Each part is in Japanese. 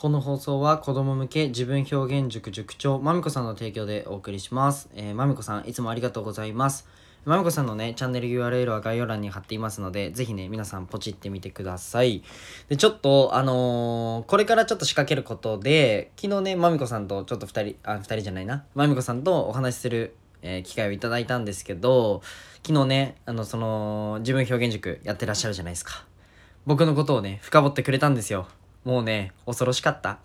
この放送は子供向け自分表現塾塾長まみこさんの提供でお送りします。え、まみこさんいつもありがとうございます。まみこさんのね、チャンネル URL は概要欄に貼っていますので、ぜひね、皆さんポチってみてください。で、ちょっと、あのーこれからちょっと仕掛けることで、昨日ね、まみこさんとちょっと二人、あ、二人じゃないな、まみこさんとお話しする、えー機会をいただいたんですけど、昨日ね、あの、その、自分表現塾やってらっしゃるじゃないですか。僕のことをね、深掘ってくれたんですよ。もうね、恐ろしかった。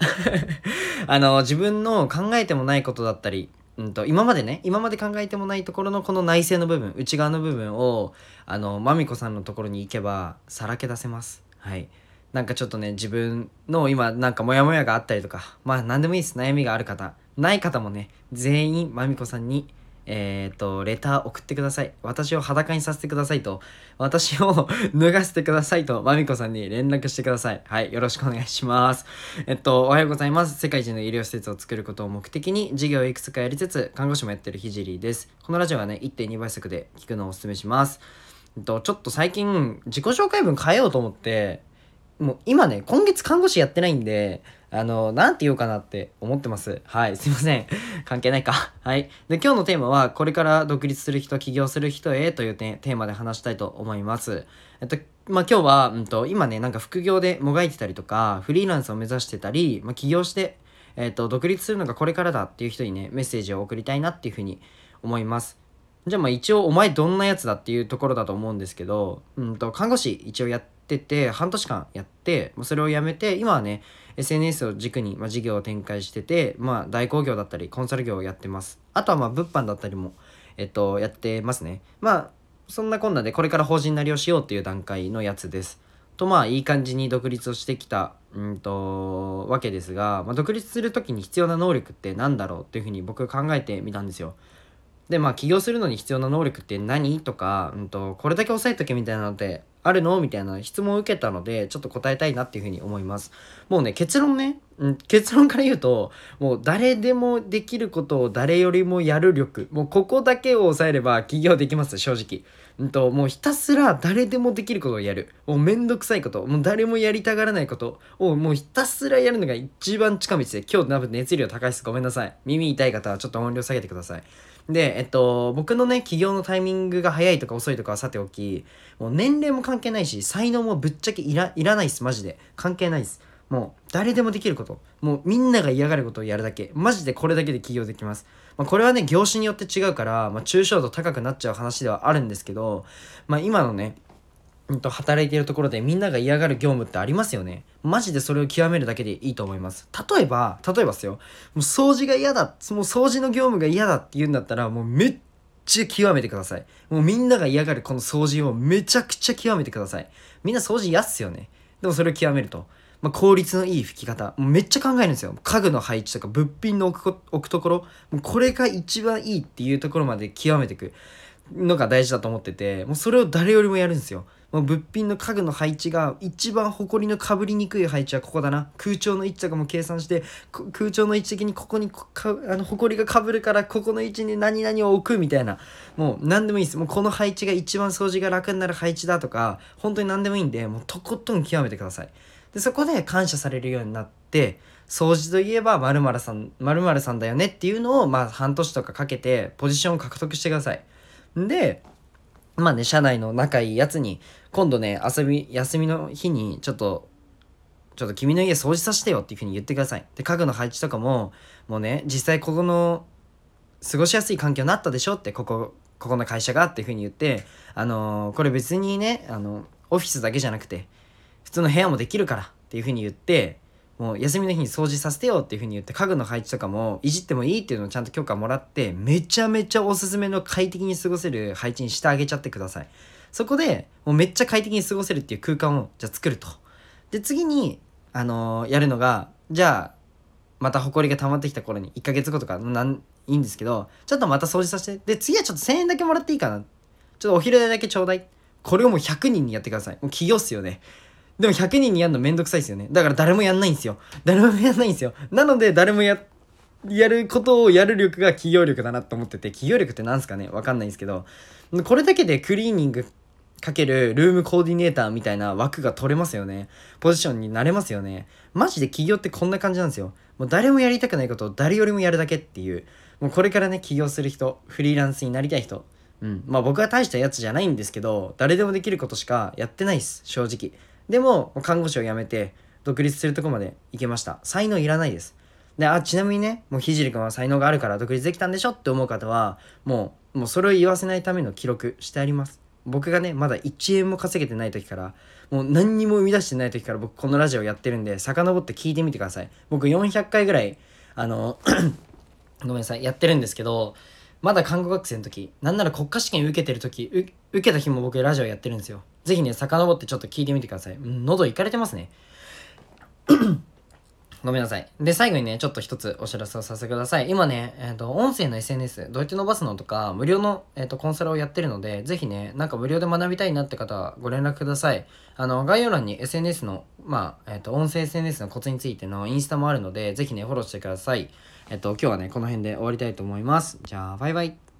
あの、自分の考えてもないことだったり、うんと、今までね、今まで考えてもないところのこの内政の部分、内側の部分を、あの、まみこさんのところに行けば、さらけ出せます。はい。なんかちょっとね、自分の今、なんかモヤモヤがあったりとか、まあ何でもいいです。悩みがある方。ない方もね、全員まみこさんに、えっ、と、レター送ってください。私を裸にさせてくださいと、私を 脱がせてくださいと、まみこさんに連絡してください。はい、よろしくお願いします。えっと、おはようございます。世界一の医療施設を作ることを目的に、事業をいくつかやりつつ、看護師もやってるひじりです。このラジオはね、1.2倍速で聞くのをお勧めします。えっと、ちょっと最近、自己紹介文変えようと思って、もう今ね、今月看護師やってないんで、あの、なんて言おうかなって思ってます。はい、すいません。関係ないか。はい。で、今日のテーマは、これから独立する人、起業する人へというテテーマで話したいと思います。えっと、まあ、今日は、うんと、今ね、なんか副業でもがいてたりとか、フリーランスを目指してたり、まあ、起業して、えっと、独立するのがこれからだっていう人にね、メッセージを送りたいなっていうふうに思います。じゃあまあ一応お前どんなやつだっていうところだと思うんですけど、うんと、看護師一応やってて、半年間やって、それをやめて、今はね、SNS を軸に、まあ、事業を展開してて、まあ代行業だったり、コンサル業をやってます。あとはまあ物販だったりも、えっと、やってますね。まあ、そんなこんなでこれから法人なりをしようっていう段階のやつです。とまあいい感じに独立をしてきたうんとわけですが、まあ、独立する時に必要な能力って何だろうっていうふうに僕考えてみたんですよ。でまあ起業するのに必要な能力って何？とか、うん、とこれだけ押さえとけみたいなのってあるの？みたいな質問を受けたのでちょっと答えたいなっていうふうに思います。もうね結論ね、うん、結論から言うともう誰でもできることを誰よりもやる力。もうここだけを抑えれば起業できます正直。うんともうひたすら誰でもできることをやる。もうめんどくさいこと。もう誰もやりたがらないこと。をもうひたすらやるのが一番近道で今日多分熱量高いです。ごめんなさい。耳痛い方はちょっと音量下げてください。で、えっと、僕のね、起業のタイミングが早いとか遅いとかはさておき、もう年齢も関係ないし、才能もぶっちゃけいらいらないっす、マジで。関係ないっす。もう、誰でもできること。もう、みんなが嫌がることをやるだけ。マジでこれだけで起業できます。まあ、これはね、業種によって違うから、まあ、抽象度高くなっちゃう話ではあるんですけど、まあ、今のね、うんと働いているところでみんなが嫌がる業務ってありますよね。マジでそれを極めるだけでいいと思います。例えば、例えばですよ。もう掃除が嫌だ。もう掃除の業務が嫌だって言うんだったら、もうめっちゃ極めてください。もうみんなが嫌がるこの掃除をめちゃくちゃ極めてください。みんな掃除嫌っすよね。でもそれを極めると。まあ、効率のいい拭き方。もうめっちゃ考えるんですよ。家具の配置とか物品の置く置くところ。もうこれが一番いいっていうところまで極めていくのが大事だと思ってて、もうそれを誰よりもやるんですよ。もう物品の家具の配置が一番埃のかぶりにくい配置はここだな。空調の位置とかも計算して空調の位置的にここにこかあの埃がかぶるからここの位置に何々を置くみたいな。もう何でもいいです。もうこの配置が一番掃除が楽になる配置だとか本当に何でもいいんでもうとことん極めてください。でそこで感謝されるようになって掃除といえば〇〇さん〇〇さんだよねっていうのをまあ半年とかかけてポジションを獲得してください。でまあね、社内の仲いいやつに、今度ね、遊び、休みの日に、ちょっと、ちょっと君の家掃除させてよっていうふうに言ってください。で、家具の配置とかも、もうね、実際ここの、過ごしやすい環境になったでしょって、ここ、ここの会社がっていうふうに言って、あのーこれ別にね、あの、オフィスだけじゃなくて、普通の部屋もできるからっていうふうに言って、もう休みの日に掃除させてよっていうふうに言って家具の配置とかもいじってもいいっていうのをちゃんと許可もらってめちゃめちゃおすすめの快適に過ごせる配置にしてあげちゃってください。そこでもうめっちゃ快適に過ごせるっていう空間をじゃあ作るとで次にあのーやるのがじゃあまた埃が溜まってきた頃に1ヶ月後とかなんいいんですけどちょっとまた掃除させてで次はちょっと1000円だけもらっていいかなちょっとお昼代だけちょうだい。これをもう100人にやってください。もう起業っすよね。でも100人にやるのめんどくさいですよね。だから誰もやんないんですよ。誰もやんないんですよ。なので誰もや、やることをやる力が企業力だなと思ってて、企業力ってなんすかね？わかんないんですけど、これだけでクリーニング、かけるルームコーディネーターみたいな枠が取れますよね。ポジションになれますよね。マジで起業ってこんな感じなんですよ。もう誰もやりたくないことを誰よりもやるだけっていう。もうこれからね、起業する人、フリーランスになりたい人。うん。まあ僕は大したやつじゃないんですけど、誰でもできることしかやってないっす、正直。でも、看護師を辞めて、独立するとこまで行けました。才能いらないです。で、あ、ちなみにね、もうひじり君は才能があるから独立できたんでしょって思う方は、もう、もうそれを言わせないための記録してあります。僕がね、まだ1円も稼げてない時から、もう何にも生み出してない時から僕このラジオやってるんで、遡って聞いてみてください。僕400回ぐらい、あの ごめんなさい、やってるんですけど、まだ看護学生の時、なんなら国家試験受けてる時、受けた日も僕ラジオやってるんですよ。ぜひね、遡ってちょっと聞いてみてください。うん、喉いかれてますね。ごめんなさい。で、最後にね、ちょっと一つお知らせをさせてください。今ね、えっ、ー、と、音声の SNS、どうやって伸ばすのとか、無料の、えっ、ー、と、コンサルをやってるので、ぜひね、なんか無料で学びたいなって方はご連絡ください。あの、概要欄に SNS の、まあ、えっ、ー、と、音声 SNS のコツについてのインスタもあるので、ぜひね、フォローしてください。えっと、今日はね、この辺で終わりたいと思います。じゃあ、バイバイ。